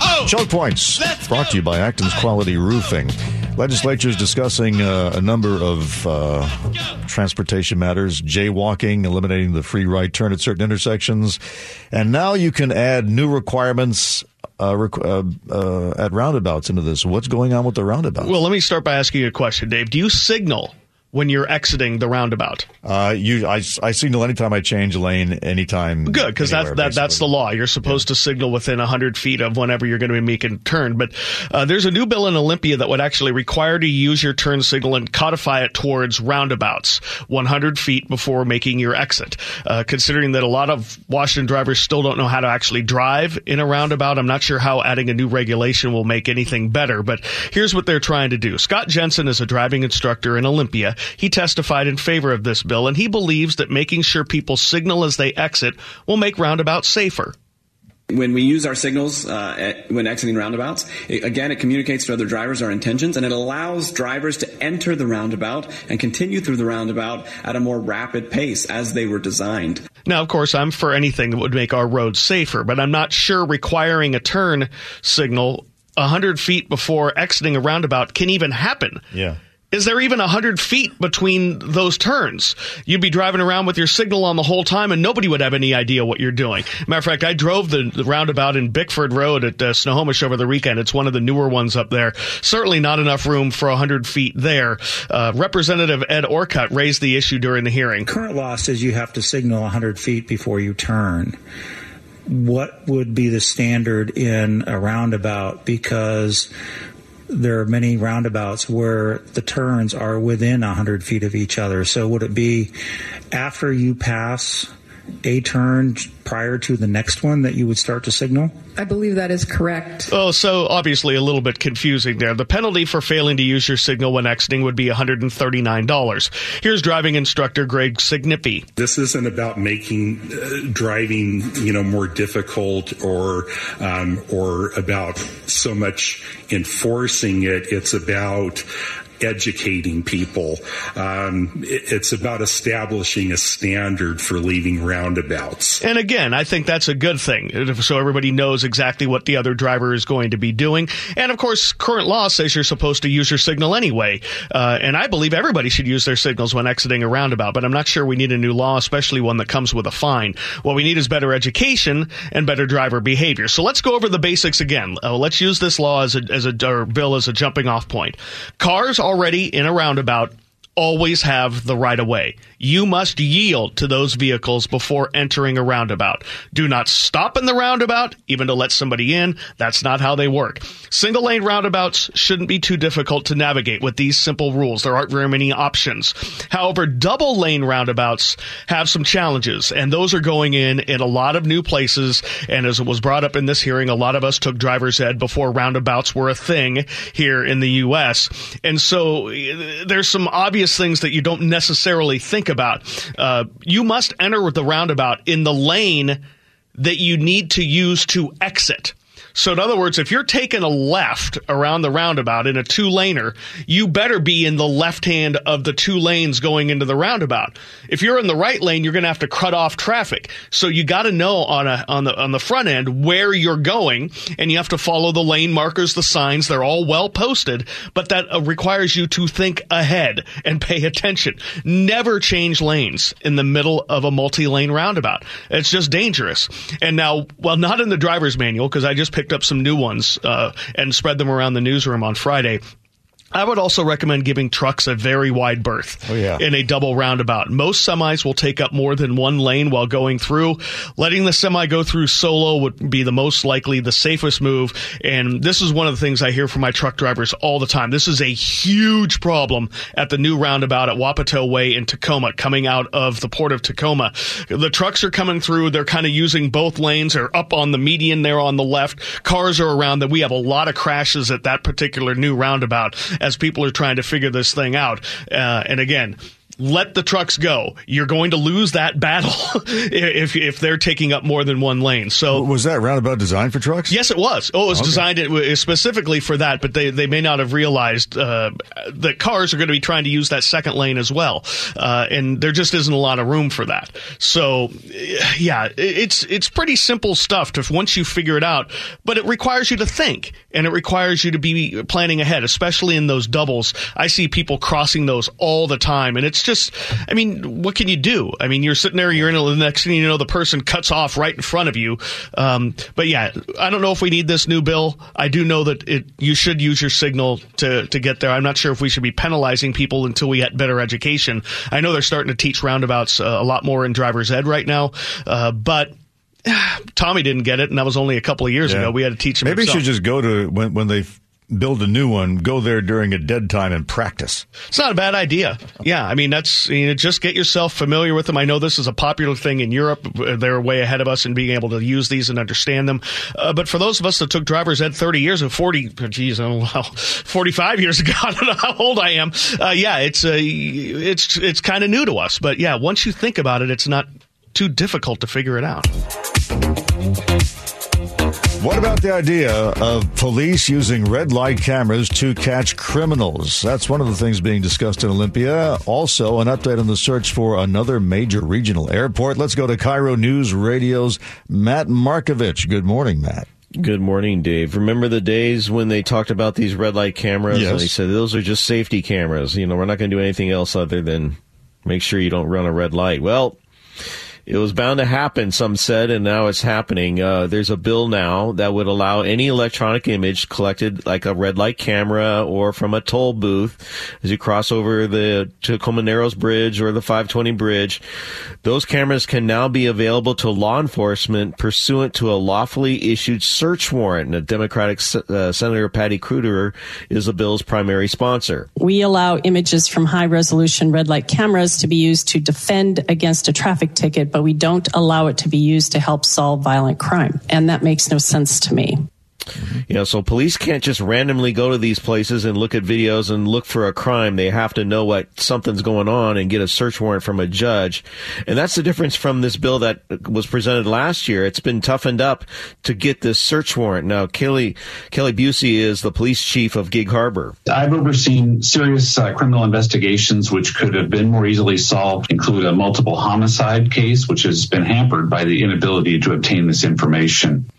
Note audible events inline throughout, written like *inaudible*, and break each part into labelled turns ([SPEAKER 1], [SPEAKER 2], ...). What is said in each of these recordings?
[SPEAKER 1] Oh.
[SPEAKER 2] Choke points brought to you by Acton's Quality Roofing. Legislature is discussing uh, a number of uh, transportation matters, jaywalking, eliminating the free right turn at certain intersections, and now you can add new requirements uh, rec- uh, uh, at roundabouts into this. What's going on with the roundabouts?
[SPEAKER 1] Well, let me start by asking you a question, Dave. Do you signal when you're exiting the roundabout?
[SPEAKER 2] Uh, you, I, I signal anytime I change lane, anytime.
[SPEAKER 1] Good, because that's that, that's the law. You're supposed to signal within 100 feet of whenever you're going to be making a turn. But uh, there's a new bill in Olympia that would actually require to use your turn signal and codify it towards roundabouts 100 feet before making your exit. Uh, considering that a lot of Washington drivers still don't know how to actually drive in a roundabout, I'm not sure how adding a new regulation will make anything better. But here's what they're trying to do. Scott Jensen is a driving instructor in Olympia. He testified in favor of this bill, and he believes that making sure people signal as they exit will make roundabouts safer.
[SPEAKER 3] When we use our signals uh, at, when exiting roundabouts, it, again, it communicates to other drivers our intentions and it allows drivers to enter the roundabout and continue through the roundabout at a more rapid pace as they were designed.
[SPEAKER 1] Now, of course, I'm for anything that would make our roads safer, but I'm not sure requiring a turn signal 100 feet before exiting a roundabout can even happen.
[SPEAKER 2] Yeah.
[SPEAKER 1] Is there even 100 feet between those turns? You'd be driving around with your signal on the whole time and nobody would have any idea what you're doing. Matter of fact, I drove the, the roundabout in Bickford Road at uh, Snohomish over the weekend. It's one of the newer ones up there. Certainly not enough room for 100 feet there. Uh, Representative Ed Orcutt raised the issue during the hearing.
[SPEAKER 4] Current law says you have to signal 100 feet before you turn. What would be the standard in a roundabout? Because there are many roundabouts where the turns are within 100 feet of each other. So would it be after you pass a turn prior to the next one that you would start to signal?
[SPEAKER 5] I believe that is correct.
[SPEAKER 1] Oh, so obviously a little bit confusing there. The penalty for failing to use your signal when exiting would be $139. Here's driving instructor Greg Signippy.
[SPEAKER 6] This isn't about making uh, driving, you know, more difficult or um, or about so much enforcing it. It's about educating people. Um, it- it's about establishing a standard for leaving roundabouts.
[SPEAKER 1] And again, I think that's a good thing. So everybody knows exactly what the other driver is going to be doing. And of course, current law says you're supposed to use your signal anyway. Uh, and I believe everybody should use their signals when exiting a roundabout. But I'm not sure we need a new law, especially one that comes with a fine. What we need is better education and better driver behavior. So let's go over the basics again. Uh, let's use this law as a, as a, or bill as a jumping off point. Cars already in a roundabout always have the right of way. You must yield to those vehicles before entering a roundabout. Do not stop in the roundabout, even to let somebody in. That's not how they work. Single lane roundabouts shouldn't be too difficult to navigate with these simple rules. There aren't very many options. However, double lane roundabouts have some challenges, and those are going in in a lot of new places. And as it was brought up in this hearing, a lot of us took driver's ed before roundabouts were a thing here in the U.S. And so uh, there's some obvious things that you don't necessarily think about. Uh, you must enter the roundabout in the lane that you need to use to exit. So, in other words, if you're taking a left around the roundabout in a two laner, you better be in the left hand of the two lanes going into the roundabout. If you're in the right lane, you're going to have to cut off traffic. So you got to know on a on the on the front end where you're going, and you have to follow the lane markers, the signs. They're all well posted, but that uh, requires you to think ahead and pay attention. Never change lanes in the middle of a multi-lane roundabout. It's just dangerous. And now, well, not in the driver's manual because I just picked up some new ones uh, and spread them around the newsroom on Friday. I would also recommend giving trucks a very wide berth
[SPEAKER 2] Oh, yeah.
[SPEAKER 1] in a double roundabout. Most semis will take up more than one lane while going through. Letting the semi go through solo would be the most likely the safest move. And this is one of the things I hear from my truck drivers all the time. This is a huge problem at the new roundabout at Wapato Way in Tacoma, coming out of the port of Tacoma. The trucks are coming through. They're kind of using both lanes. They're up on the median there on the left. Cars are around that. We have a lot of crashes at that particular new roundabout as people are trying to figure this thing out. Uh, and again, let the trucks go. You're going to lose that battle *laughs* if if they're taking up more than one lane. So
[SPEAKER 2] was that roundabout designed for trucks?
[SPEAKER 1] Yes, it was. Oh, it was okay. designed specifically for that, but they, they may not have realized uh, that cars are going to be trying to use that second lane as well, uh, and there just isn't a lot of room for that. So, yeah, it's it's pretty simple stuff to once you figure it out, but it requires you to think and it requires you to be planning ahead, especially in those doubles. I see people crossing those all the time, and it's just, I mean, what can you do? I mean, you're sitting there, you're in the next thing you know, the person cuts off right in front of you. Um, but yeah, I don't know if we need this new bill. I do know that it you should use your signal to to get there. I'm not sure if we should be penalizing people until we get better education. I know they're starting to teach roundabouts uh, a lot more in driver's ed right now, uh, but *sighs* Tommy didn't get it, and that was only a couple of years yeah. ago. We had to teach him.
[SPEAKER 2] Maybe
[SPEAKER 1] himself.
[SPEAKER 2] you should just go to when when they build a new one, go there during a dead time and practice.
[SPEAKER 1] It's not a bad idea. Yeah, I mean that's you know, just get yourself familiar with them. I know this is a popular thing in Europe. They're way ahead of us in being able to use these and understand them. Uh, but for those of us that took driver's ed 30 years or 40, geez, oh, well, *laughs* 45 years ago, *laughs* I don't know how old I am. Uh, yeah, it's uh, it's it's kind of new to us. But yeah, once you think about it, it's not too difficult to figure it out.
[SPEAKER 2] What about the idea of police using red light cameras to catch criminals? That's one of the things being discussed in Olympia. Also, an update on the search for another major regional airport. Let's go to KIRO News Radio's Matt Markovich. Good morning, Matt.
[SPEAKER 7] Good morning, Dave. Remember the days when they talked about these red light cameras?
[SPEAKER 2] Yes.
[SPEAKER 7] And they said those are just safety cameras. You know, we're not going to do anything else other than make sure you don't run a red light. Well, it was bound to happen, some said, and now it's happening. Uh, there's a bill now that would allow any electronic image collected, like a red light camera or from a toll booth, as you cross over the Tacoma Narrows Bridge or the 520 Bridge. Those cameras can now be available to law enforcement pursuant to a lawfully issued search warrant. And Democratic uh, Senator Patty Kuderer is the bill's primary sponsor.
[SPEAKER 8] We allow images from high resolution red light cameras to be used to defend against a traffic ticket but we don't allow it to be used to help solve violent crime. And that makes no sense to me.
[SPEAKER 7] Yeah, so police can't just randomly go to these places and look at videos and look for a crime. They have to know what something's going on and get a search warrant from a judge. And that's the difference from this bill that was presented last year. It's been toughened up to get this search warrant. Now, Kelly Kelly Busey is the police chief of Gig Harbor.
[SPEAKER 9] I've overseen serious uh, criminal investigations which could have been more easily solved, include a multiple homicide case which has been hampered by the inability to obtain this information.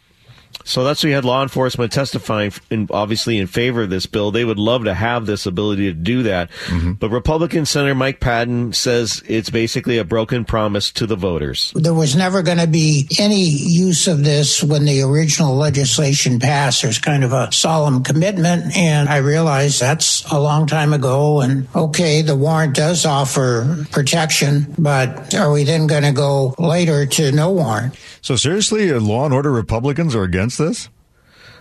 [SPEAKER 7] So that's why you had law enforcement testifying, in, obviously in favor of this bill. They would love to have this ability to do that. Mm-hmm. But Republican Senator Mike Padden says it's basically a broken promise to the voters.
[SPEAKER 10] There was never going to be any use of this when the original legislation passed. There's kind of a solemn commitment, and I realize that's a long time ago. And okay, the warrant does offer protection, but are we then going to go later to no warrant?
[SPEAKER 2] So seriously, uh, law and order Republicans are against this?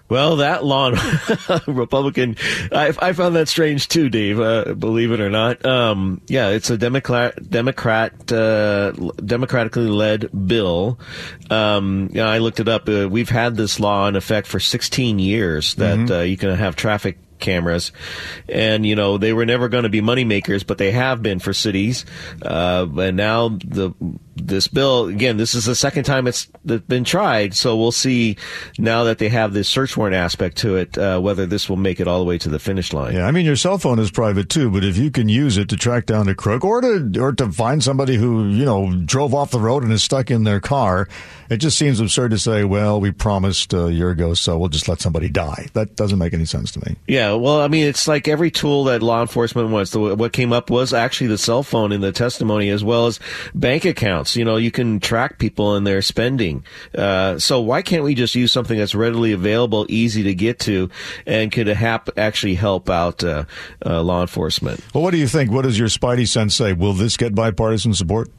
[SPEAKER 7] Well, that law *laughs* Republican, I, I, found that strange too, Dave. Uh, believe it or not. Um, yeah, it's a Democrat, Democrat, uh, democratically led bill. Um, yeah, I looked it up. Uh, we've had this law in effect for 16 years that mm-hmm. Uh, you can have traffic cameras, and you know they were never going to be money makers, but they have been for cities. Uh, and now the this bill again, this is the second time it's been tried, so we'll see now that they have this search warrant aspect to it, uh, whether this will make it all the way to the finish line.
[SPEAKER 2] Yeah, I mean your cell phone is private too, but if you can use it to track down a crook or to or to find somebody who you know drove off the road and is stuck in their car, it just seems absurd to say, well, we promised a year ago, so we'll just let somebody die. That doesn't make any sense to me.
[SPEAKER 7] Yeah, well, I mean, it's like every tool that law enforcement wants. The, what came up was actually the cell phone in the testimony, as well as bank accounts. You know, you can track people and their spending. Uh, so why can't we just use something that's readily available, easy to get to, and could hap- actually help out uh, uh, law enforcement?
[SPEAKER 2] Well, what do you think? What does your spidey sense say? Will this get bipartisan support?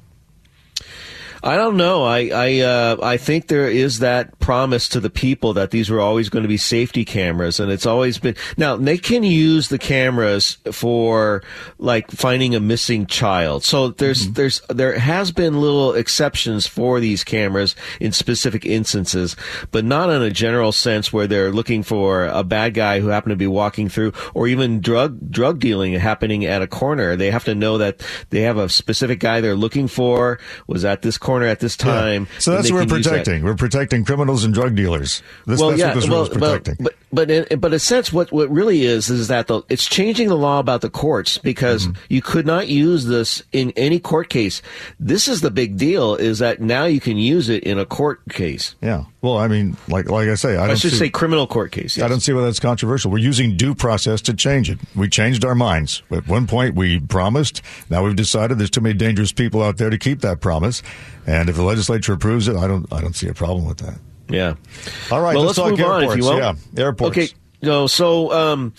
[SPEAKER 7] I don't know. I I uh, I think there is that promised to the people that these were always going to be safety cameras, and it's always been. Now they can use the cameras for like finding a missing child. So there's mm-hmm. there's there has been little exceptions for these cameras in specific instances, but not in a general sense where they're looking for a bad guy who happened to be walking through, or even drug drug dealing happening at a corner. They have to know that they have a specific guy they're looking for was at this corner at this time.
[SPEAKER 2] Yeah. So that's what we're protecting. We're protecting criminals and drug dealers. This, well, yeah, well,
[SPEAKER 7] protecting. But, but, in, but in a sense, what, what really is, is that the, it's changing the law about the courts because mm-hmm. you could not use this in any court case. This is the big deal is that now you can use it in a court case.
[SPEAKER 2] Yeah. Well, I mean, like, like I say, I,
[SPEAKER 7] I should see, say criminal court case. Yes.
[SPEAKER 2] I don't see why that's controversial. We're using due process to change it. We changed our minds. At one point, we promised. Now we've decided there's too many dangerous people out there to keep that promise. And if the legislature approves it, I don't, I don't see a problem with that.
[SPEAKER 7] Yeah.
[SPEAKER 2] All right.
[SPEAKER 7] Well,
[SPEAKER 2] let's,
[SPEAKER 7] let's move
[SPEAKER 2] airports.
[SPEAKER 7] on if you will.
[SPEAKER 2] Yeah, airports.
[SPEAKER 7] Okay. No, so um,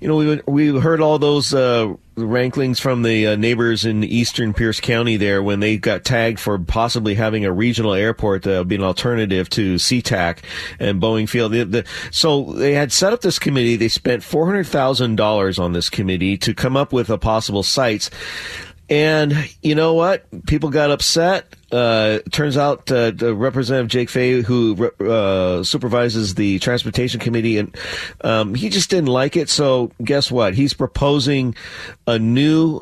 [SPEAKER 7] you know we we heard all those uh, ranklings from the uh, neighbors in eastern Pierce County there when they got tagged for possibly having a regional airport that would be an alternative to SeaTac and Boeing Field. The, the, so they had set up this committee. They spent four hundred thousand dollars on this committee to come up with a possible sites. And you know what? People got upset. Uh, turns out uh, Representative Jake Fey, who uh, supervises the transportation committee, and um, he just didn't like it. So guess what? He's proposing a new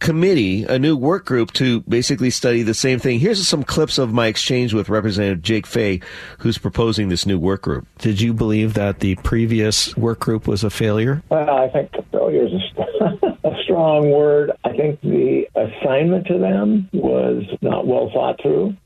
[SPEAKER 7] committee, a new work group to basically study the same thing. Here's some clips of my exchange with Representative Jake Fey, who's proposing this new work group.
[SPEAKER 11] Did you believe that the previous work group was a failure?
[SPEAKER 12] Well, I think failure is a, *laughs* a strong word. I think the assignment to them was not well thought through.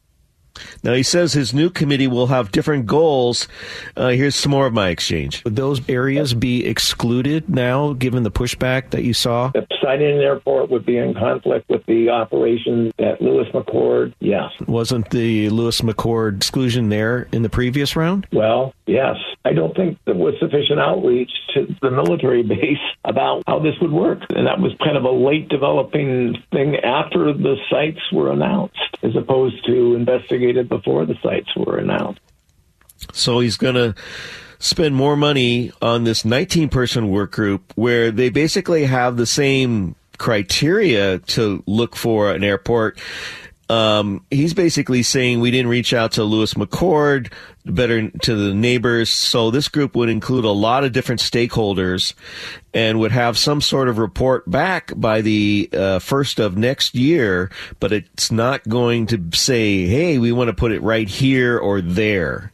[SPEAKER 7] Now, he says his new committee will have different goals. Uh, here's some more of my exchange.
[SPEAKER 11] Would those areas be excluded now, given the pushback that you saw?
[SPEAKER 12] If siting an airport would be in conflict with the operations at Lewis McChord, yes.
[SPEAKER 11] Wasn't the Lewis McChord exclusion there in the previous round?
[SPEAKER 12] Well, yes. I don't think there was sufficient outreach to the military *laughs* base about how this would work. And that was kind of a late developing thing after the sites were announced, as opposed to investigated before the sites were announced.
[SPEAKER 7] So he's going to spend more money on this 19 person work group where they basically have the same criteria to look for an airport um, he's basically saying we didn't reach out to Lewis McChord, better to the neighbors. So this group would include a lot of different stakeholders and would have some sort of report back by the uh, first of next year. But it's not going to say, hey, we want to put it right here or there.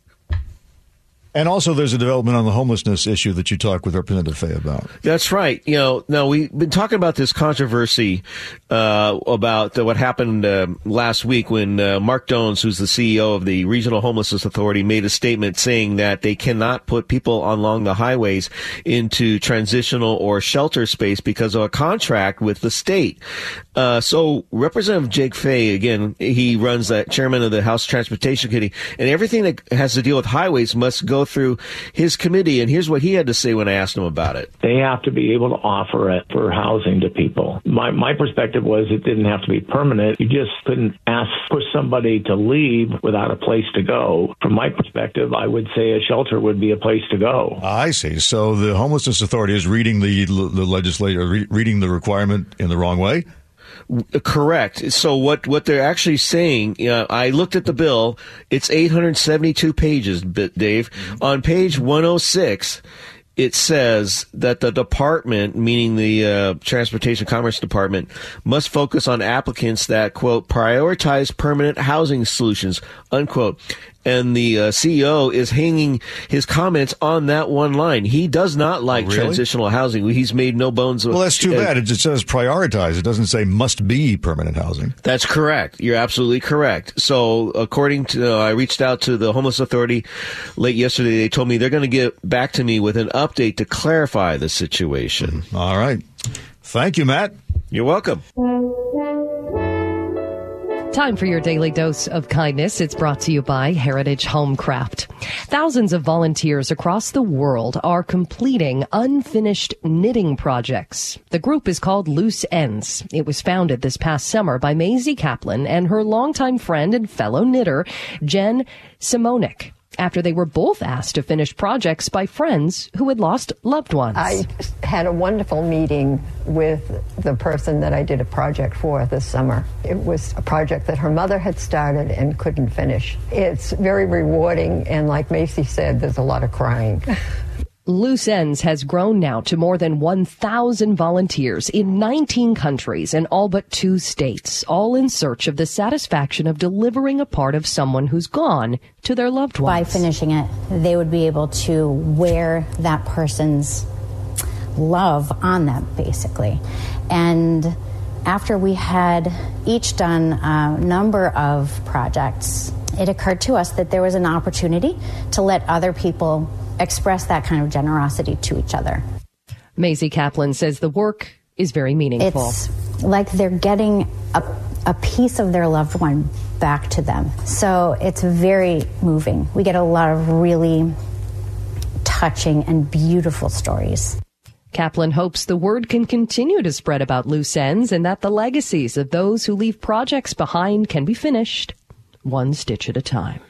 [SPEAKER 2] And also, there's a development on the homelessness issue that you talked with Representative Fey about.
[SPEAKER 7] That's right. You know, now we've been talking about this controversy uh, about what happened uh, last week when uh, Marc Dones, who's the CEO of the Regional Homelessness Authority, made a statement saying that they cannot put people along the highways into transitional or shelter space because of a contract with the state. Uh, so, Representative Jake Fey, again, he runs that chairman of the House Transportation Committee, and everything that has to deal with highways must go through his committee, and here's what he had to say when I asked him about it.
[SPEAKER 12] They have to be able to offer it for housing to people. My, my perspective was it didn't have to be permanent. You just couldn't ask, push somebody to leave without a place to go. From my perspective, I would say a shelter would be a place to go.
[SPEAKER 2] I see. So the Homelessness Authority is reading the, the legislature, reading the requirement in the wrong way?
[SPEAKER 7] Correct. So what what they're actually saying, you know, I looked at the bill. It's 872 pages, Dave. Mm-hmm. On page 106, it says that the department, meaning the uh, Transportation Commerce Department, must focus on applicants that quote prioritize permanent housing solutions unquote and the uh, CEO is hanging his comments on that one line. He does not like really? transitional housing. He's made no bones.
[SPEAKER 2] Well, that's too uh, bad. It just says prioritize. It doesn't say must be permanent housing.
[SPEAKER 7] That's correct. You're absolutely correct. So, according to, uh, I reached out to the Homeless Authority late yesterday. They told me they're going to get back to me with an update to clarify the situation.
[SPEAKER 2] All right. Thank you, Matt.
[SPEAKER 7] You're welcome.
[SPEAKER 13] Time for your daily dose of kindness. It's brought to you by Heritage Homecraft. Thousands of volunteers across the world are completing unfinished knitting projects. The group is called Loose Ends. It was founded this past summer by Masey Kaplan and her longtime friend and fellow knitter, Jen Simonic. After they were both asked to finish projects by friends who had lost loved ones.
[SPEAKER 14] I had a wonderful meeting with the person that I did a project for this summer. It was a project that her mother had started and couldn't finish. It's very rewarding, and like Masey said, there's a lot of crying. *laughs*
[SPEAKER 13] Loose Ends has grown now to more than 1,000 volunteers in 19 countries and all but two states, all in search of the satisfaction of delivering a part of someone who's gone to their loved ones.
[SPEAKER 15] By finishing it, they would be able to wear that person's love on them, basically. And after we had each done a number of projects, it occurred to us that there was an opportunity to let other people express that kind of generosity to each other.
[SPEAKER 13] Masey Kaplan says the work is very meaningful.
[SPEAKER 15] It's like they're getting a, a piece of their loved one back to them. So it's very moving. We get a lot of really touching and beautiful stories.
[SPEAKER 13] Kaplan hopes the word can continue to spread about loose ends and that the legacies of those who leave projects behind can be finished one stitch at a time.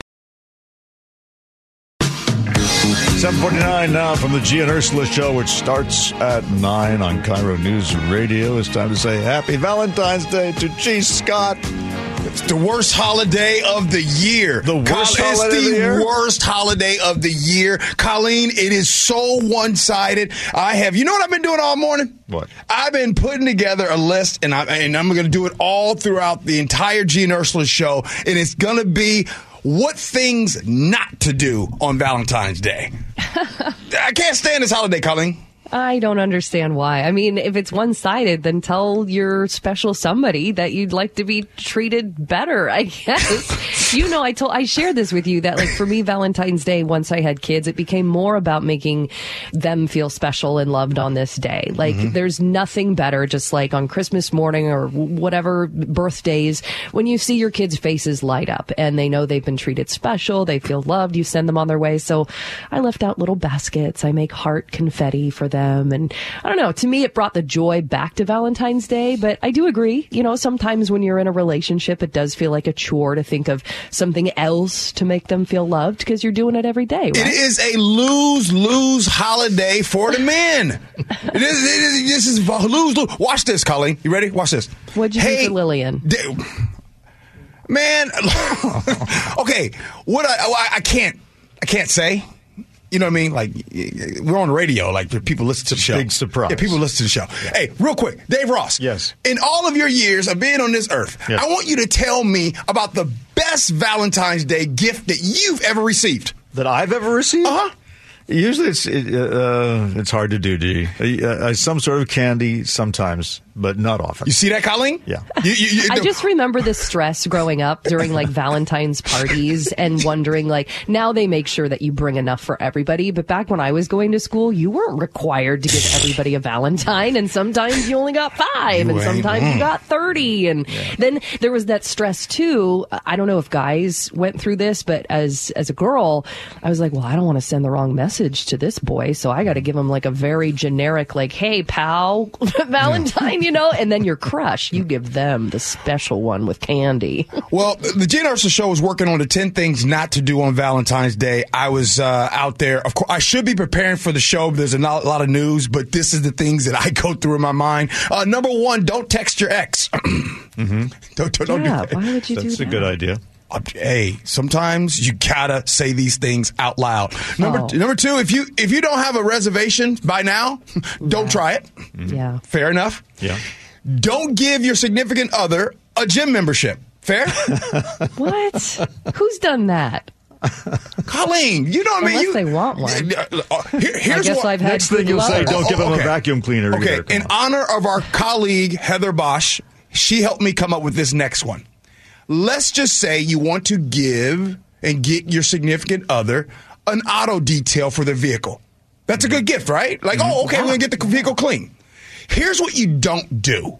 [SPEAKER 2] 749 now from the G and Ursula show, which starts at 9 on KIRO News Radio. It's time to say Happy Valentine's Day to Gee Scott.
[SPEAKER 16] It's the worst holiday of the year.
[SPEAKER 2] The worst
[SPEAKER 16] Col-
[SPEAKER 2] holiday
[SPEAKER 16] it's
[SPEAKER 2] of the year?
[SPEAKER 16] worst holiday of the year. Colleen, it is so one sided. I have, you know what I've been doing all morning?
[SPEAKER 2] What?
[SPEAKER 16] I've been putting together a list, and, I, and I'm going to do it all throughout the entire Gene Ursula show, and it's going to be what things not to do on Valentine's Day. *laughs* I can't stand this holiday, Colleen.
[SPEAKER 13] I don't understand why. I mean, if it's one sided, then tell your special somebody that you'd like to be treated better, I *laughs* guess. You know, I told, I shared this with you that like for me, Valentine's Day, once I had kids, it became more about making them feel special and loved on this day. Like
[SPEAKER 17] Mhm.
[SPEAKER 13] there's nothing better, just like on Christmas morning or whatever birthdays, when you see your kids' faces light up and they know they've been treated special, they feel loved, you send them on their way. So I left out little baskets. I make heart confetti for them. And I don't know, to me, it brought the joy back to Valentine's Day. But I do agree, you know, sometimes when you're in a relationship, it does feel like a chore to think of something else to make them feel loved because you're doing it every day, right?
[SPEAKER 16] It is a lose lose holiday for the men. it is, it is. This is lose lose. Watch this, Colleen. You ready? Watch this.
[SPEAKER 13] What'd you do for Lillian?
[SPEAKER 16] Man, *laughs* okay. What I, I I can't I can't say. You know what I mean? Like we're on the radio. Like people listen to the show.
[SPEAKER 2] Big surprise.
[SPEAKER 16] Yeah, people listen to the show. Hey, real quick, Dave Ross.
[SPEAKER 2] Yes.
[SPEAKER 16] In all of your years of being on this earth,
[SPEAKER 2] Yes.
[SPEAKER 16] I want you to tell me about the best Valentine's Day gift that you've ever received.
[SPEAKER 2] That I've ever received?
[SPEAKER 16] Uh huh.
[SPEAKER 2] Usually it's it, uh, it's hard to do, D. Uh, uh, some sort of candy sometimes, but not often.
[SPEAKER 16] You see that, Colleen?
[SPEAKER 2] Yeah.
[SPEAKER 16] You, you, you,
[SPEAKER 13] I just remember the stress growing up during like Valentine's parties and wondering like now they make sure that you bring enough for everybody, but back when I was going to school, you weren't required to give everybody a Valentine, and sometimes you only got five,
[SPEAKER 17] You
[SPEAKER 13] and
[SPEAKER 17] ain't
[SPEAKER 13] sometimes you got thirty, and then there was that stress too. I don't know if guys went through this, but as as a girl, I was like, well, I don't want to send the wrong message to this boy, so I got to give him like a very generic like, hey pal, *laughs* Valentine, you know, and then your crush, you give them the special one with candy. *laughs*
[SPEAKER 16] Well, the Gene Ursula show was working on the 10 things not to do on Valentine's Day. I was uh, out there. Of course, I should be preparing for the show. But there's a lot, lot of news, but this is the things that I *laughs* go through in my mind. Uh, number one, don't text your ex. *clears throat*
[SPEAKER 2] mm-hmm.
[SPEAKER 16] Don't, don't, don't do
[SPEAKER 13] Yeah,
[SPEAKER 16] that.
[SPEAKER 13] why would you do
[SPEAKER 2] That's a good idea.
[SPEAKER 16] Uh, Hey, sometimes you gotta say these things out loud. Number
[SPEAKER 13] Oh.
[SPEAKER 16] number two, if you if you don't have a reservation by now, *laughs* don't try it.
[SPEAKER 13] Yeah.
[SPEAKER 16] Fair enough.
[SPEAKER 2] Yeah.
[SPEAKER 16] Don't give your significant other a gym membership. Fair. *laughs*
[SPEAKER 13] What? Who's done that?
[SPEAKER 16] Colleen, you know what I mean?
[SPEAKER 13] Unless
[SPEAKER 16] You-
[SPEAKER 13] they want one.
[SPEAKER 16] Uh, here- here's
[SPEAKER 13] I guess
[SPEAKER 16] what,
[SPEAKER 13] I've had
[SPEAKER 2] Next thing you'll say, don't give them
[SPEAKER 16] Okay.
[SPEAKER 2] a vacuum cleaner.
[SPEAKER 16] Okay,
[SPEAKER 2] either.
[SPEAKER 16] In
[SPEAKER 2] on.
[SPEAKER 16] honor of our colleague Heather Bosch, she helped me come up with this next one. Let's just say you want to give and get your significant other an auto detail for their vehicle. That's a good mm-hmm. gift, right? Like, mm-hmm. oh, okay, we're gonna get the vehicle clean. Here's what you don't do.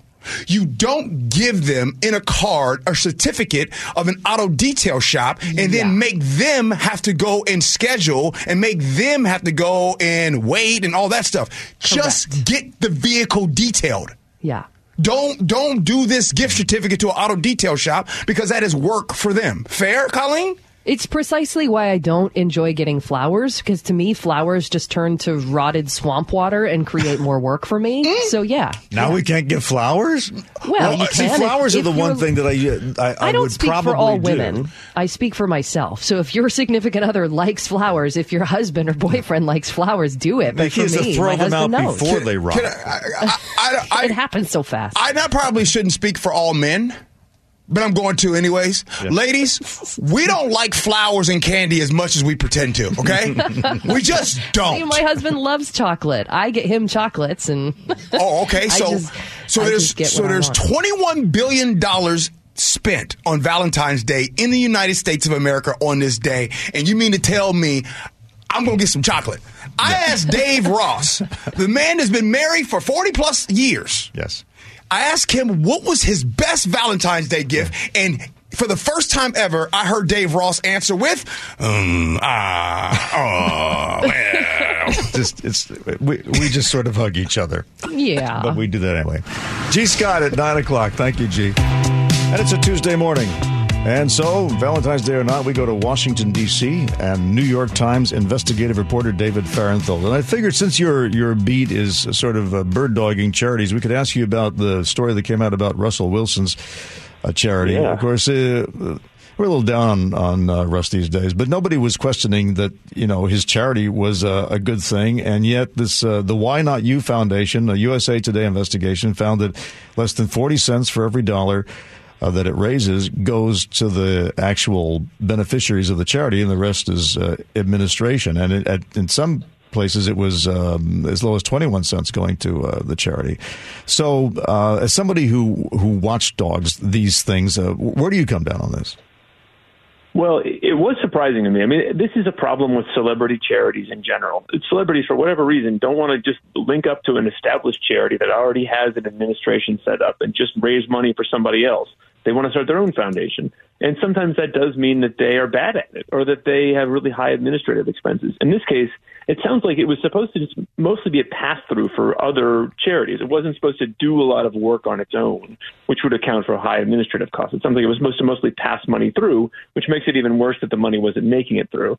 [SPEAKER 16] You don't give them in a card a certificate of an auto detail shop and then make them have to go and schedule and make them have to go and wait and all that stuff. Just get the vehicle detailed.
[SPEAKER 13] Yeah.
[SPEAKER 16] Don't don't do this gift certificate to an auto detail shop because that is work for them. Fair, Colleen?
[SPEAKER 13] It's precisely why I don't enjoy getting flowers because to me, flowers just turn to rotted swamp water and create more work for me. *laughs* So yeah.
[SPEAKER 2] Now we can't get flowers.
[SPEAKER 13] Well, you uh,
[SPEAKER 2] see,
[SPEAKER 13] can if-
[SPEAKER 2] flowers are the one thing that I uh, I, I,
[SPEAKER 13] I don't
[SPEAKER 2] would
[SPEAKER 13] speak
[SPEAKER 2] probably
[SPEAKER 13] for all
[SPEAKER 2] do.
[SPEAKER 13] women. I speak for myself. So if your significant other likes flowers, if your husband or boyfriend likes flowers, do it. But
[SPEAKER 2] He
[SPEAKER 13] for
[SPEAKER 2] has to
[SPEAKER 13] me,
[SPEAKER 2] throw
[SPEAKER 13] my
[SPEAKER 2] them out
[SPEAKER 13] knows.
[SPEAKER 2] before they rot. *laughs*
[SPEAKER 13] it happens so fast.
[SPEAKER 16] I not probably shouldn't speak for all men, but I'm going to anyways. Ladies, we don't like flowers and candy as much as we pretend to. Okay, *laughs* we just don't.
[SPEAKER 13] my husband loves chocolate. I get him chocolates, and
[SPEAKER 16] Oh, okay. *laughs* So,
[SPEAKER 13] just-
[SPEAKER 16] so
[SPEAKER 13] I
[SPEAKER 16] there's so there's 21 billion dollars spent on Valentine's Day in the United States of America on this day, and you mean to tell me? I'm gonna get some chocolate. I asked Dave Ross, the man has been married for 40 plus years.
[SPEAKER 2] Yes.
[SPEAKER 16] I asked him what was his best Valentine's Day gift, and for the first time ever, I heard Dave Ross answer with, um, ah, *laughs* oh, well.
[SPEAKER 2] just it's we, we just sort of hug each other.
[SPEAKER 13] yeah.
[SPEAKER 2] But we do that anyway. Gee Scott at 9 o'clock. Thank you, G. And it's a Tuesday morning. And so, Valentine's Day or not, we go to Washington, D.C., and New York Times investigative reporter David Fahrenthold. And I figured since your, your beat is sort of uh, bird dogging charities, we could ask you about the story that came out about Russell Wilson's uh, charity.
[SPEAKER 17] Yeah.
[SPEAKER 2] Of course, uh, we're a little down on, on uh, Russ these days, but nobody was questioning that you know his charity was uh, a good thing, and yet this uh, the Why Not You Foundation, a USA Today investigation, found that less than forty cents for every dollar. Uh, that it raises goes to the actual beneficiaries of the charity, and the rest is uh, administration. And it, at, in some places, it was um, as low as twenty-one cents going to uh, the charity. So, uh, as somebody who who watchdogs these things, uh, where do you come down on this?
[SPEAKER 17] Well, it it was surprising to me. I mean, this is a problem with celebrity charities in general. Celebrities, for whatever reason, don't want to just link up to an established charity that already has an administration set up and just raise money for somebody else. They want to start their own foundation. And sometimes that does mean that they are bad at it or that they have really high administrative expenses. In this case, it sounds like it was supposed to just mostly be a pass through for other charities. It wasn't supposed to do a lot of work on its own, which would account for high administrative costs. It sounds like it was supposed to mostly pass money through, which makes it even worse that the money wasn't making it through.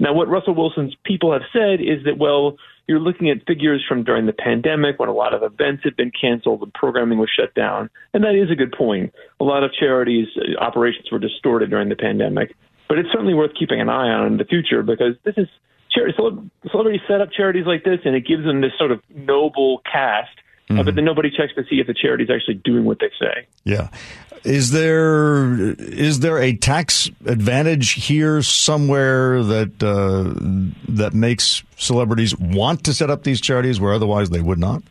[SPEAKER 17] Now, what Russell Wilson's people have said is that, well, you're looking at figures from during the pandemic when a lot of events had been canceled and programming was shut down. And that is a good point. A lot of charities' uh, operations were distorted during the pandemic. But it's certainly worth keeping an eye on in the future because this is charity, celebrities set up charities like this and it gives them this sort of noble cast. Uh, but then nobody checks to see if the charity is actually doing what they say.
[SPEAKER 2] Yeah. Is there is there a tax advantage here somewhere that uh, that makes celebrities want to set up these charities where otherwise they would not?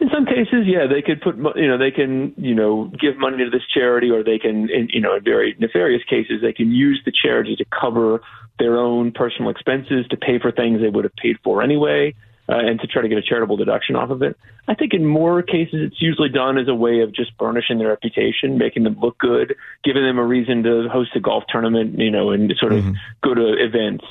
[SPEAKER 17] In some cases, yeah, they could put, you know, they can, you know, give money to this charity, or they can, in, you know, in very nefarious cases, they can use the charity to cover their own personal expenses, to pay for things they would have paid for anyway, uh, and to try to get a charitable deduction off of it. I think in more cases, it's usually done as a way of just burnishing their reputation, making them look good, giving them a reason to host a golf tournament, you know, and sort of go to events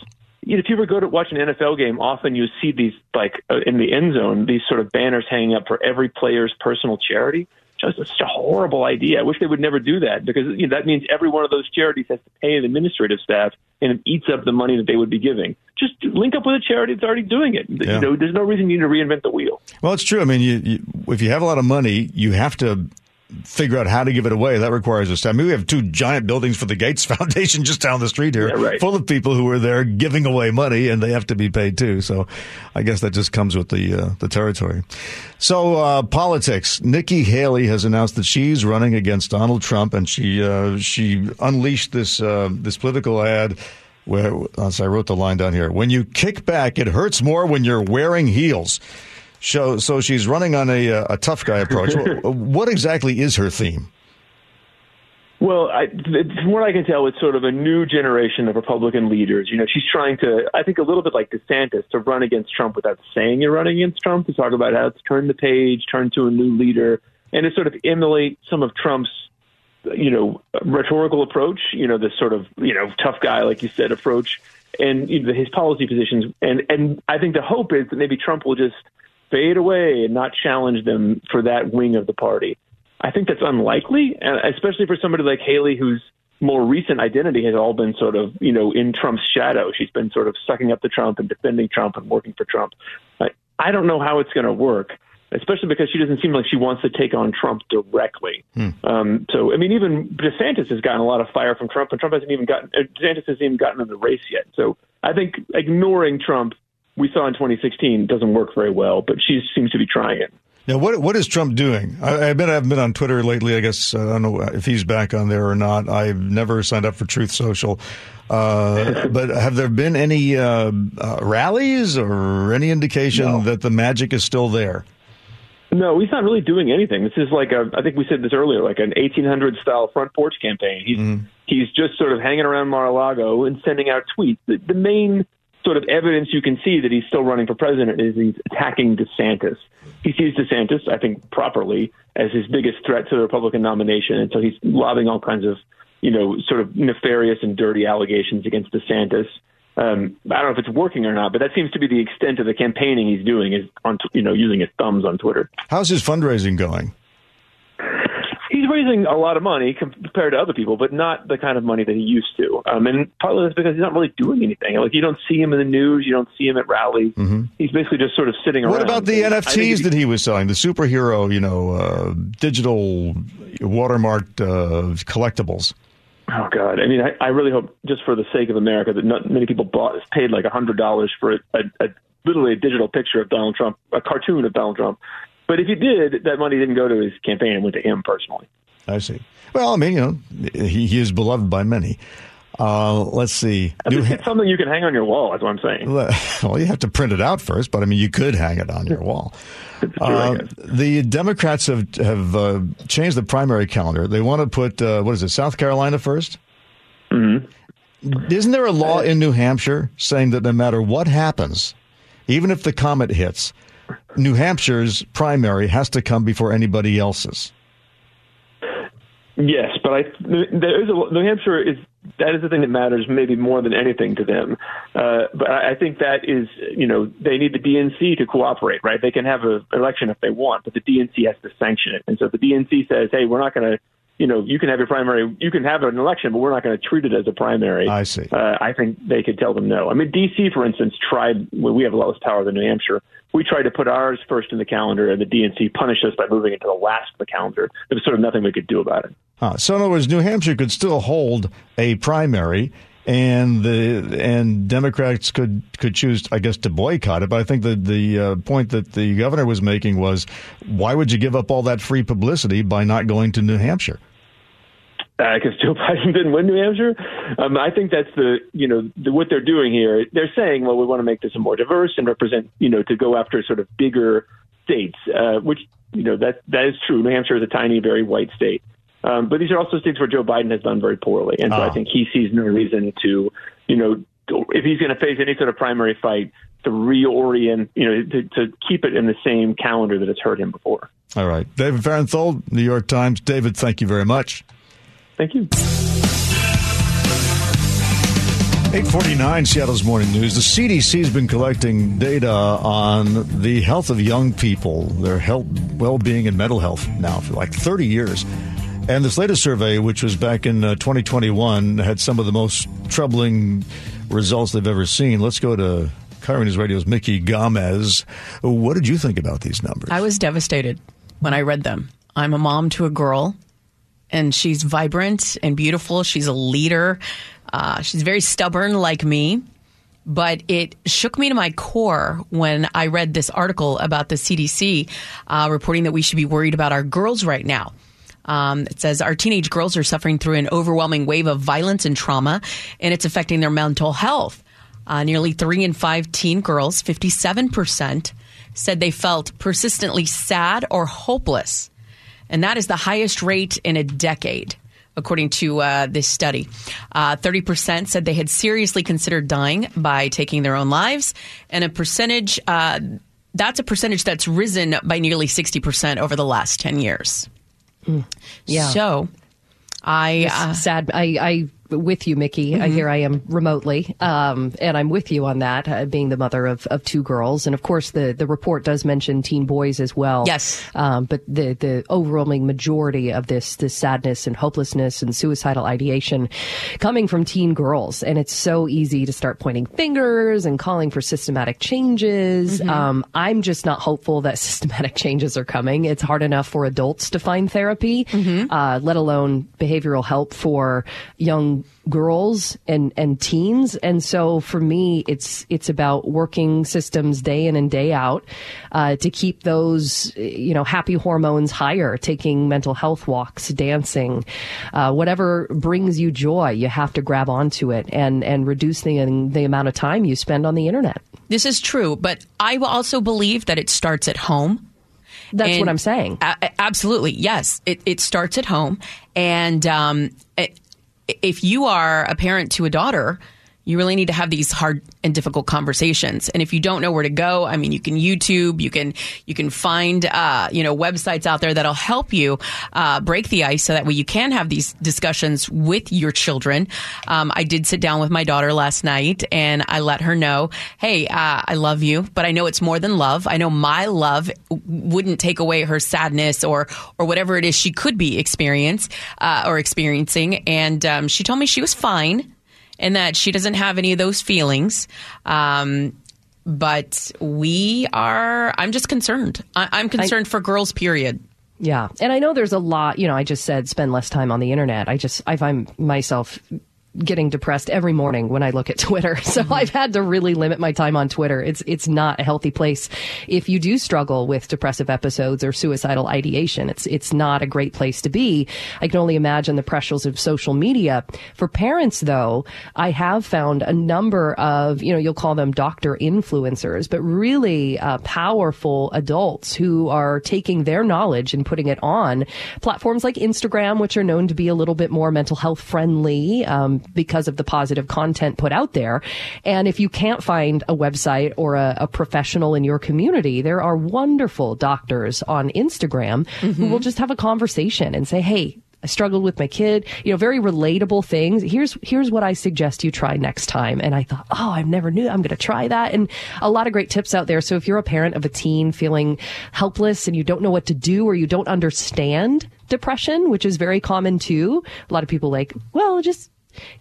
[SPEAKER 17] you know, if you ever go to watch an NFL game, often you see these like uh, in the end zone, these sort of banners hanging up for every player's personal charity. Just such a horrible idea. I wish they would never do that because you know, that means every one of those charities has to pay an administrative staff and it eats up the money that they would be giving. Just link up with a charity that's already doing it.
[SPEAKER 2] Yeah.
[SPEAKER 17] You know, there's no reason you need to reinvent the wheel.
[SPEAKER 2] Well, it's true. I mean, you, you, if you have a lot of money, you have to figure out how to give it away. That requires a staff. I mean, we have two giant buildings for the Gates *laughs* Foundation just down the street here,
[SPEAKER 17] Yeah, right.
[SPEAKER 2] full of people who are there giving away money, and they have to be paid too. So, I guess that just comes with the uh, the territory. So, uh, politics. Nikki Haley has announced that she's running against Donald Trump, and she uh, she unleashed this uh, this political ad. Where, as I wrote the line down here, when you kick back, it hurts more when you're wearing heels. So, so she's running on a, uh, a tough guy approach. *laughs* what exactly is her theme?
[SPEAKER 17] Well, I, from what I can tell, it's sort of a new generation of Republican leaders. You know, she's trying to, I think, a little bit like DeSantis, to run against Trump without saying you're running against Trump, to talk about how to turn the page, turn to a new leader, and to sort of emulate some of Trump's, you know, rhetorical approach. You know, this sort of, you know, tough guy, like you said, approach, and you know, his policy positions. And and I think the hope is that maybe Trump will just fade away and not challenge them for that wing of the party. I think that's unlikely, and especially for somebody like Haley, whose more recent identity has all been sort of, you know, in Trump's shadow. She's been sort of sucking up to Trump and defending Trump and working for Trump. I, I don't know how it's going to work, especially because she doesn't seem like she wants to take on Trump directly.
[SPEAKER 2] Hmm.
[SPEAKER 17] Um, so, I mean, even DeSantis has gotten a lot of fire from Trump, and Trump hasn't even gotten, uh, DeSantis hasn't even gotten in the race yet. So I think ignoring Trump, we saw in 2016, doesn't work very well, but she seems to be trying it.
[SPEAKER 2] Now, what what is Trump doing? I, I admit I haven't been on Twitter lately. I guess I don't know if he's back on there or not. I've never signed up for Truth Social. Uh, *laughs* but have there been any uh, uh, rallies or any indication
[SPEAKER 17] No.
[SPEAKER 2] that the magic is still there?
[SPEAKER 17] No, he's not really doing anything. This is like a, I think we said this earlier, like an 1800 style front porch campaign. He's he's just sort of hanging around Mar-a-Lago and sending out tweets. The, the main sort of evidence you can see that he's still running for president is he's attacking DeSantis. He sees DeSantis, I think, properly as his biggest threat to the Republican nomination, and so he's lobbing all kinds of, you know, sort of nefarious and dirty allegations against DeSantis. Um, I don't know if it's working or not, but that seems to be the extent of the campaigning he's doing is on, you know, using his thumbs on Twitter.
[SPEAKER 2] How's his fundraising going?
[SPEAKER 17] He's raising a lot of money compared to other people, but not the kind of money that he used to. Um, and partly that's because he's not really doing anything. Like you don't see him in the news, you don't see him at rallies. He's basically just sort of sitting around.
[SPEAKER 2] What about the
[SPEAKER 17] And
[SPEAKER 2] NFTs
[SPEAKER 17] if
[SPEAKER 2] that he was selling? The superhero, you know, uh, digital watermarked uh, collectibles.
[SPEAKER 17] Oh God! I mean, I, I really hope, just for the sake of America, that not many people bought paid like a hundred dollars for a, a, a literally a digital picture of Donald Trump, a cartoon of Donald Trump. But if he did, that money didn't go to his campaign; it went to him personally.
[SPEAKER 2] I see. Well, I mean, you know, he, he is beloved by many. Uh, let's see.
[SPEAKER 17] At
[SPEAKER 2] New
[SPEAKER 17] least
[SPEAKER 2] Ha-
[SPEAKER 17] it's something you can hang on your wall. That's what I'm saying. *laughs*
[SPEAKER 2] well, you have to print it out first, but I mean, you could hang it on your wall. *laughs* Uh, the Democrats have have uh, changed the primary calendar. They want to put uh, what is it, South Carolina 1st
[SPEAKER 17] Mm-hmm.
[SPEAKER 2] Isn't there a law in New Hampshire saying that no matter what happens, even if the comet hits, New Hampshire's primary has to come before anybody else's?
[SPEAKER 17] Yes, but I there is a New Hampshire is that is the thing that matters maybe more than anything to them. Uh, but I I think that is you know they need the DNC to cooperate, right? They can have an election if they want, but the DNC has to sanction it. And so the DNC says, hey, we're not going to. You know, you can have your primary, you can have an election, but we're not going to treat it as a primary.
[SPEAKER 2] I see.
[SPEAKER 17] Uh, I think they could tell them no. I mean, D.C., for instance, tried. Well, we have a lot less power than New Hampshire. We tried to put ours first in the calendar, and the DNC punished us by moving it to the last of the calendar. There was sort of nothing we could do about it.
[SPEAKER 2] Uh, so in other words, New Hampshire could still hold a primary, and the and Democrats could could choose, I guess, to boycott it. But I think the the uh, point that the governor was making was, why would you give up all that free publicity by not going to New Hampshire?
[SPEAKER 17] because Joe *laughs* Biden didn't win New Hampshire. Um, I think that's the you know the, what they're doing here. They're saying, well, we want to make this more diverse and represent you know to go after sort of bigger states, uh, which you know that that is true. New Hampshire is a tiny, very white state. Um, but these are also states where Joe Biden has done very poorly, and so I
[SPEAKER 2] Ah.
[SPEAKER 17] think he sees no reason to, you know, if he's going to face any sort of primary fight, to reorient, you know, to, to keep it in the same calendar that has hurt him before.
[SPEAKER 2] All right, David Fahrenthold, New York Times. David, thank you very much.
[SPEAKER 17] Thank you.
[SPEAKER 2] 849 Seattle's Morning News. The CDC has been collecting data on the health of young people, their health, well-being, and mental health now for like 30 years. And this latest survey, which was back in uh, 2021, had some of the most troubling results they've ever seen. Let's go to KIRO News Radio's Mickey Gomez. What did you think about these numbers?
[SPEAKER 18] I was devastated when I read them. I'm a mom to a girl, and she's vibrant and beautiful. She's a leader. Uh, she's very stubborn, like me. But it shook me to my core when I read this article about the CDC uh, reporting that we should be worried about our girls right now. Um, it says our teenage girls are suffering through an overwhelming wave of violence and trauma, and it's affecting their mental health. Uh, nearly three in five teen girls, 57%, said they felt persistently sad or hopeless. And that is the highest rate in a decade, according to uh, this study. Uh, 30% said they had seriously considered dying by taking their own lives. And a percentage, uh, that's a percentage that's risen by nearly 60% over the last 10 years.
[SPEAKER 13] Yeah.
[SPEAKER 18] So, I uh,
[SPEAKER 13] sad. I, I with you, Mickey. Uh,
[SPEAKER 18] Mhm.
[SPEAKER 13] here I am remotely, um, and I'm with you on that, uh, being the mother of, of two girls. And of course, the, the report does mention teen boys as well.
[SPEAKER 18] Yes.
[SPEAKER 13] Um, but the, the overwhelming majority of this, this sadness and hopelessness and suicidal ideation coming from teen girls. And it's so easy to start pointing fingers and calling for systematic changes.
[SPEAKER 18] Mhm.
[SPEAKER 13] Um, I'm just not hopeful that *laughs* systematic changes are coming. It's hard enough for adults to find therapy, uh, let alone behavioral help for young girls and, and teens. And so for me, it's, it's about working systems day in and day out, uh, to keep those, you know, happy hormones higher, taking mental health walks, dancing, uh, whatever brings you joy, you have to grab onto it and, and reduce the, the amount of time you spend on the internet.
[SPEAKER 18] This is true, but I also believe that it starts at home.
[SPEAKER 13] That's what I'm saying.
[SPEAKER 18] A- absolutely, yes. It, it starts at home, and um, it, if you are a parent to a daughter, you really need to have these hard and difficult conversations. And if you don't know where to go, I mean, you can YouTube, you can you can find uh, you know websites out there that'll help you uh, break the ice, so that way you can have these discussions with your children. Um, I did sit down with my daughter last night, and I let her know, hey, uh, I love you, but I know it's more than love. I know my love wouldn't take away her sadness or or whatever it is she could be experience uh, or experiencing. And um, she told me she was fine and that she doesn't have any of those feelings. Um, but we are, I'm just concerned. I, I'm concerned for girls, period.
[SPEAKER 13] Yeah. And I know there's a lot, you know, I just said spend less time on the internet. I just, I find myself getting depressed every morning when I look at *laughs* Twitter. So I've had to really limit my time on Twitter. It's, it's not a healthy place. If you do struggle with depressive episodes or suicidal ideation, it's, it's not a great place to be. I can only imagine the pressures of social media. For parents, though, I have found a number of, you know, you'll call them doctor influencers, but really uh, powerful adults who are taking their knowledge and putting it on platforms like Instagram, which are known to be a little bit more mental health friendly um, because of the positive content put out there. And if you can't find a website or a, a professional in your community, there are wonderful doctors on Instagram who mm-hmm. will just have a conversation and say, hey, I struggled with my kid, you know, very relatable things. Here's, here's what I suggest you try next time. And I thought, oh, I've never knew I'm going to try that. And a lot of great tips out there. So if you're a parent of a teen feeling helpless and you don't know what to do or you don't understand depression, which is very common too, a lot of people like, well, just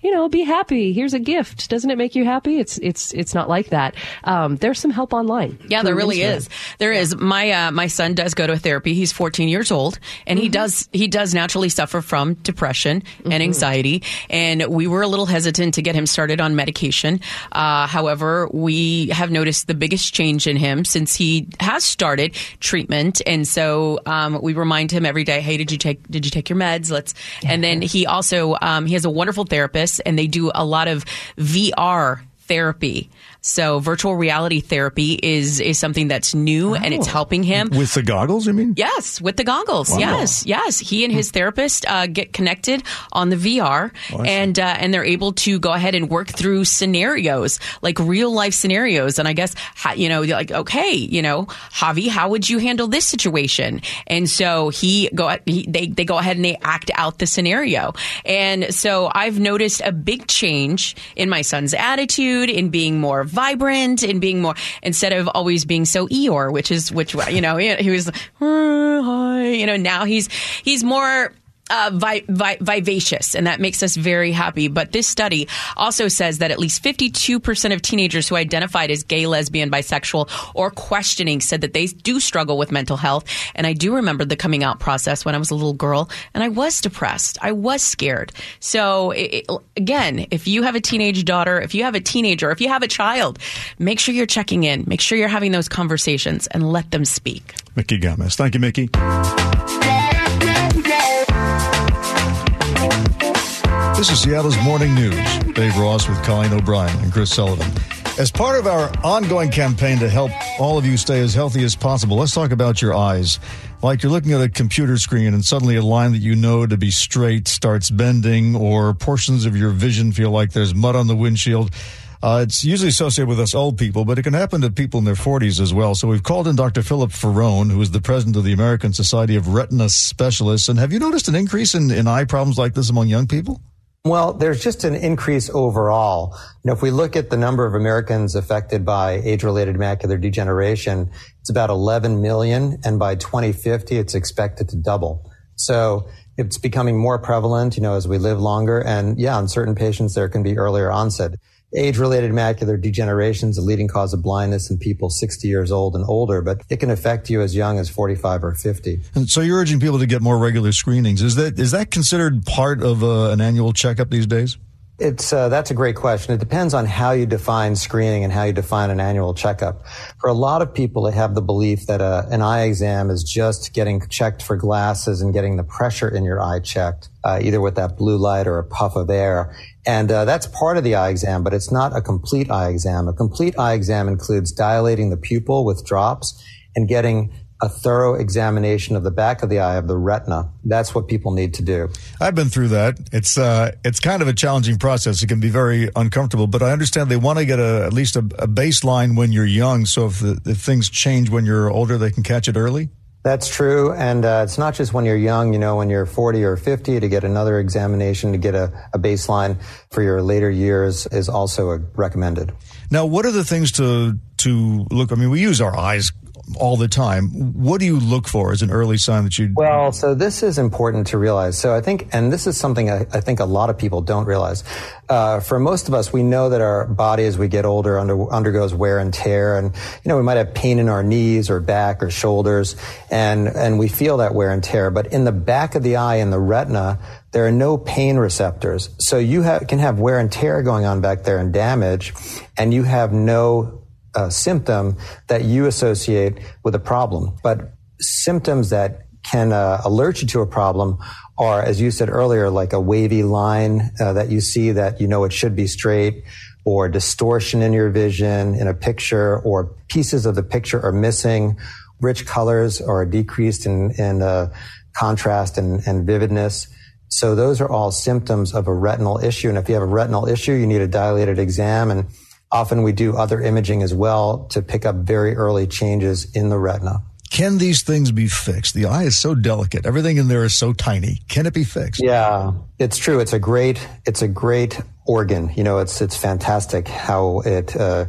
[SPEAKER 13] you know, be happy. Here's a gift. Doesn't it make you happy? It's it's it's not like that. Um, there's some help online.
[SPEAKER 18] Yeah, there really
[SPEAKER 13] Instagram.
[SPEAKER 18] is. There is. My uh, my son does go to therapy. He's 14 years old, and he does he does naturally suffer from depression and anxiety. And we were a little hesitant to get him started on medication. Uh, however, we have noticed the biggest change in him since he has started treatment. And so um, we remind him every day, "Hey, did you take did you take your meds? Let's." And then he also um, he has a wonderful therapist, and they do a lot of VR therapy. So virtual reality therapy is is something that's new and it's helping him.
[SPEAKER 2] With the goggles, you mean?
[SPEAKER 18] Yes, with the goggles.
[SPEAKER 2] Wow.
[SPEAKER 18] Yes, yes. He and his therapist uh, get connected on the VR,
[SPEAKER 2] Oh,
[SPEAKER 18] and uh, and they're able to go ahead and work through scenarios, like real life scenarios. And I guess you know, like okay, you know, Javi, how would you handle this situation? And so he go he, they they go ahead and they act out the scenario. And so I've noticed a big change in my son's attitude, in being more vibrant, and being more instead of always being so Eeyore, which is which you know he was "Uh, you know now he's he's more uh, vi- vi- vivacious, and that makes us very happy. But this study also says that at least 52% of teenagers who identified as gay, lesbian, bisexual, or questioning said that they do struggle with mental health. And I do remember the coming out process when I was a little girl, and I was depressed. I was scared. So, it, it- again, if you have a teenage daughter, if you have a teenager, if you have a child, make sure you're checking in, make sure you're having those conversations, and let them speak.
[SPEAKER 2] Mickey Gomez. Thank you, Mickey. This is Seattle's Morning News. Dave Ross with Colleen O'Brien and Chris Sullivan. As part of our ongoing campaign to help all of you stay as healthy as possible, let's talk about your eyes. Like you're looking at a computer screen and suddenly a line that you know to be straight starts bending, or portions of your vision feel like there's mud on the windshield. Uh, it's usually associated with us old people, but it can happen to people in their 40s as well. So we've called in Dr. Philip Ferrone, who is the president of the American Society of Retina Specialists. And have you noticed an increase in, in eye problems like this among young people?
[SPEAKER 19] Well, there's just an increase overall. You know, if we look at the number of Americans affected by age-related macular degeneration, it's about 11 million, and by 2050, it's expected to double. So it's becoming more prevalent, you know, as we live longer. And yeah, in certain patients, there can be earlier onset. Age-related macular degeneration is a leading cause of blindness in people 60 years old and older, but it can affect you as young as 45 or 50.
[SPEAKER 2] And so you're urging people to get more regular screenings. Is that is that considered part of uh, an annual checkup these days?
[SPEAKER 19] It's uh, that's a great question. It depends on how you define screening and how you define an annual checkup. For a lot of people, they have the belief that uh, an eye exam is just getting checked for glasses and getting the pressure in your eye checked, uh, either with that blue light or a puff of air. And uh, that's part of the eye exam, but it's not a complete eye exam. A complete eye exam includes dilating the pupil with drops and getting a thorough examination of the back of the eye of the retina. That's what people need to do.
[SPEAKER 2] I've been through that. It's uh, it's kind of a challenging process. It can be very uncomfortable, but I understand they want to get a, at least a, a baseline when you're young. So if, the, if things change when you're older, they can catch it early.
[SPEAKER 19] That's true. And uh, it's not just when you're young, you know, when you're 40 or 50 to get another examination to get a, a baseline for your later years is also a, recommended.
[SPEAKER 2] Now, what are the things to, to look? I mean, we use our eyes all the time. What do you look for as an early sign that you?
[SPEAKER 19] Well, so this is important to realize. So I think, and this is something I, I think a lot of people don't realize. Uh, for most of us, we know that our body, as we get older, under, undergoes wear and tear, and you know we might have pain in our knees or back or shoulders, and and we feel that wear and tear. But in the back of the eye, in the retina, there are no pain receptors. So you can have wear and tear going on back there and damage, and you have no uh, symptom that you associate with a problem. But symptoms that can uh, alert you to a problem are, as you said earlier, like a wavy line uh, that you see that you know it should be straight, or distortion in your vision in a picture, or pieces of the picture are missing, rich colors are decreased in, in uh, contrast and, and vividness. So those are all symptoms of a retinal issue. And if you have a retinal issue, you need a dilated exam and Often we do other imaging as well to pick up very early changes in the retina.
[SPEAKER 2] Can these things be fixed? The eye is so delicate. Everything in there is so tiny. Can it be fixed?
[SPEAKER 19] Yeah, it's true. It's a great, it's a great organ. You know, it's, it's fantastic how it, uh,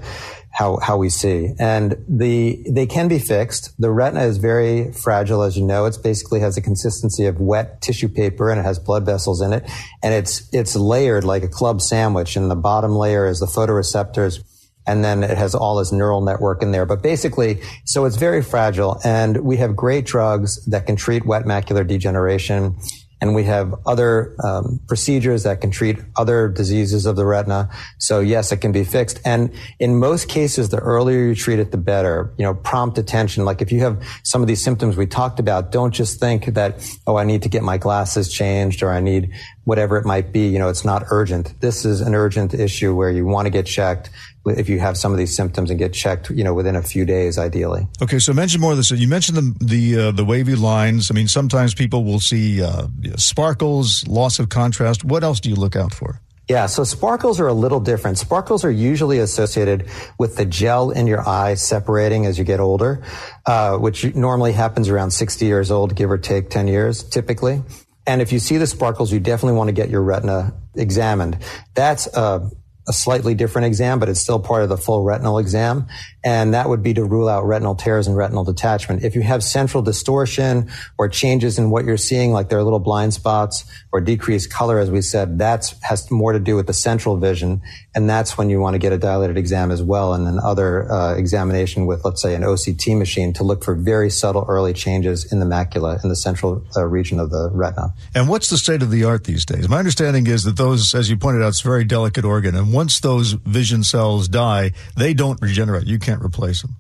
[SPEAKER 19] how, how we see. And the, they can be fixed. The retina is very fragile, as you know. It basically has a consistency of wet tissue paper and it has blood vessels in it. And it's, it's layered like a club sandwich. And the bottom layer is the photoreceptors. And then it has all this neural network in there. But basically, so it's very fragile. And we have great drugs that can treat wet macular degeneration and we have other um, procedures that can treat other diseases of the retina. So yes, it can be fixed. And in most cases, the earlier you treat it, the better. You know, prompt attention. Like if you have some of these symptoms we talked about, don't just think that, oh, I need to get my glasses changed or I need whatever it might be. You know, it's not urgent. This is an urgent issue where you want to get checked if you have some of these symptoms and get checked, you know, within a few days, ideally.
[SPEAKER 2] Okay, so mention more of this. You mentioned the the, uh, the wavy lines. I mean, sometimes people will see uh, sparkles, loss of contrast. What else do you look out for?
[SPEAKER 19] Yeah, so sparkles are a little different. Sparkles are usually associated with the gel in your eye separating as you get older, uh, which normally happens around 60 years old, give or take 10 years, typically. And if you see the sparkles, you definitely want to get your retina examined. That's a a slightly different exam, but it's still part of the full retinal exam. And that would be to rule out retinal tears and retinal detachment. If you have central distortion or changes in what you're seeing, like there are little blind spots or decreased color, as we said, that has more to do with the central vision. And that's when you want to get a dilated exam as well. And then other uh, examination with, let's say, an OCT machine to look for very subtle early changes in the macula in the central uh, region of the retina.
[SPEAKER 2] And what's the state of the art these days? My understanding is that those, as you pointed out, it's a very delicate organ. And once those vision cells die, they don't regenerate. You can't replace them.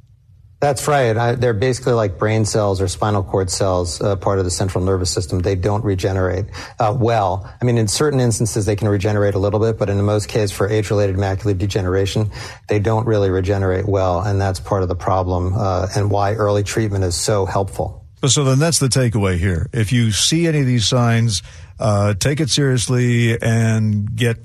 [SPEAKER 19] That's right. I, they're basically like brain cells or spinal cord cells, uh, part of the central nervous system. They don't regenerate uh, well. I mean, in certain instances, they can regenerate a little bit, but in most cases, for age-related macular degeneration, they don't really regenerate well, and that's part of the problem uh, and why early treatment is so helpful.
[SPEAKER 2] So then, that's the takeaway here. If you see any of these signs, uh, take it seriously and get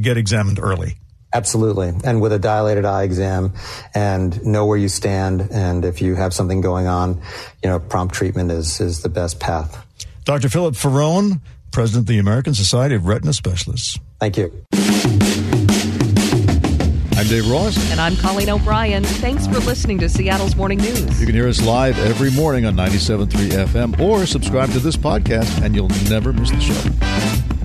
[SPEAKER 2] get examined early.
[SPEAKER 19] Absolutely. And with a dilated eye exam and know where you stand. And if you have something going on, you know, prompt treatment is, is the best path.
[SPEAKER 2] Dr. Philip Ferrone, President of the American Society of Retina Specialists.
[SPEAKER 19] Thank you.
[SPEAKER 2] I'm Dave Ross.
[SPEAKER 13] And I'm Colleen O'Brien. Thanks for listening to Seattle's Morning News.
[SPEAKER 2] You can hear us live every morning on 97.3 FM or subscribe to this podcast and you'll never miss the show.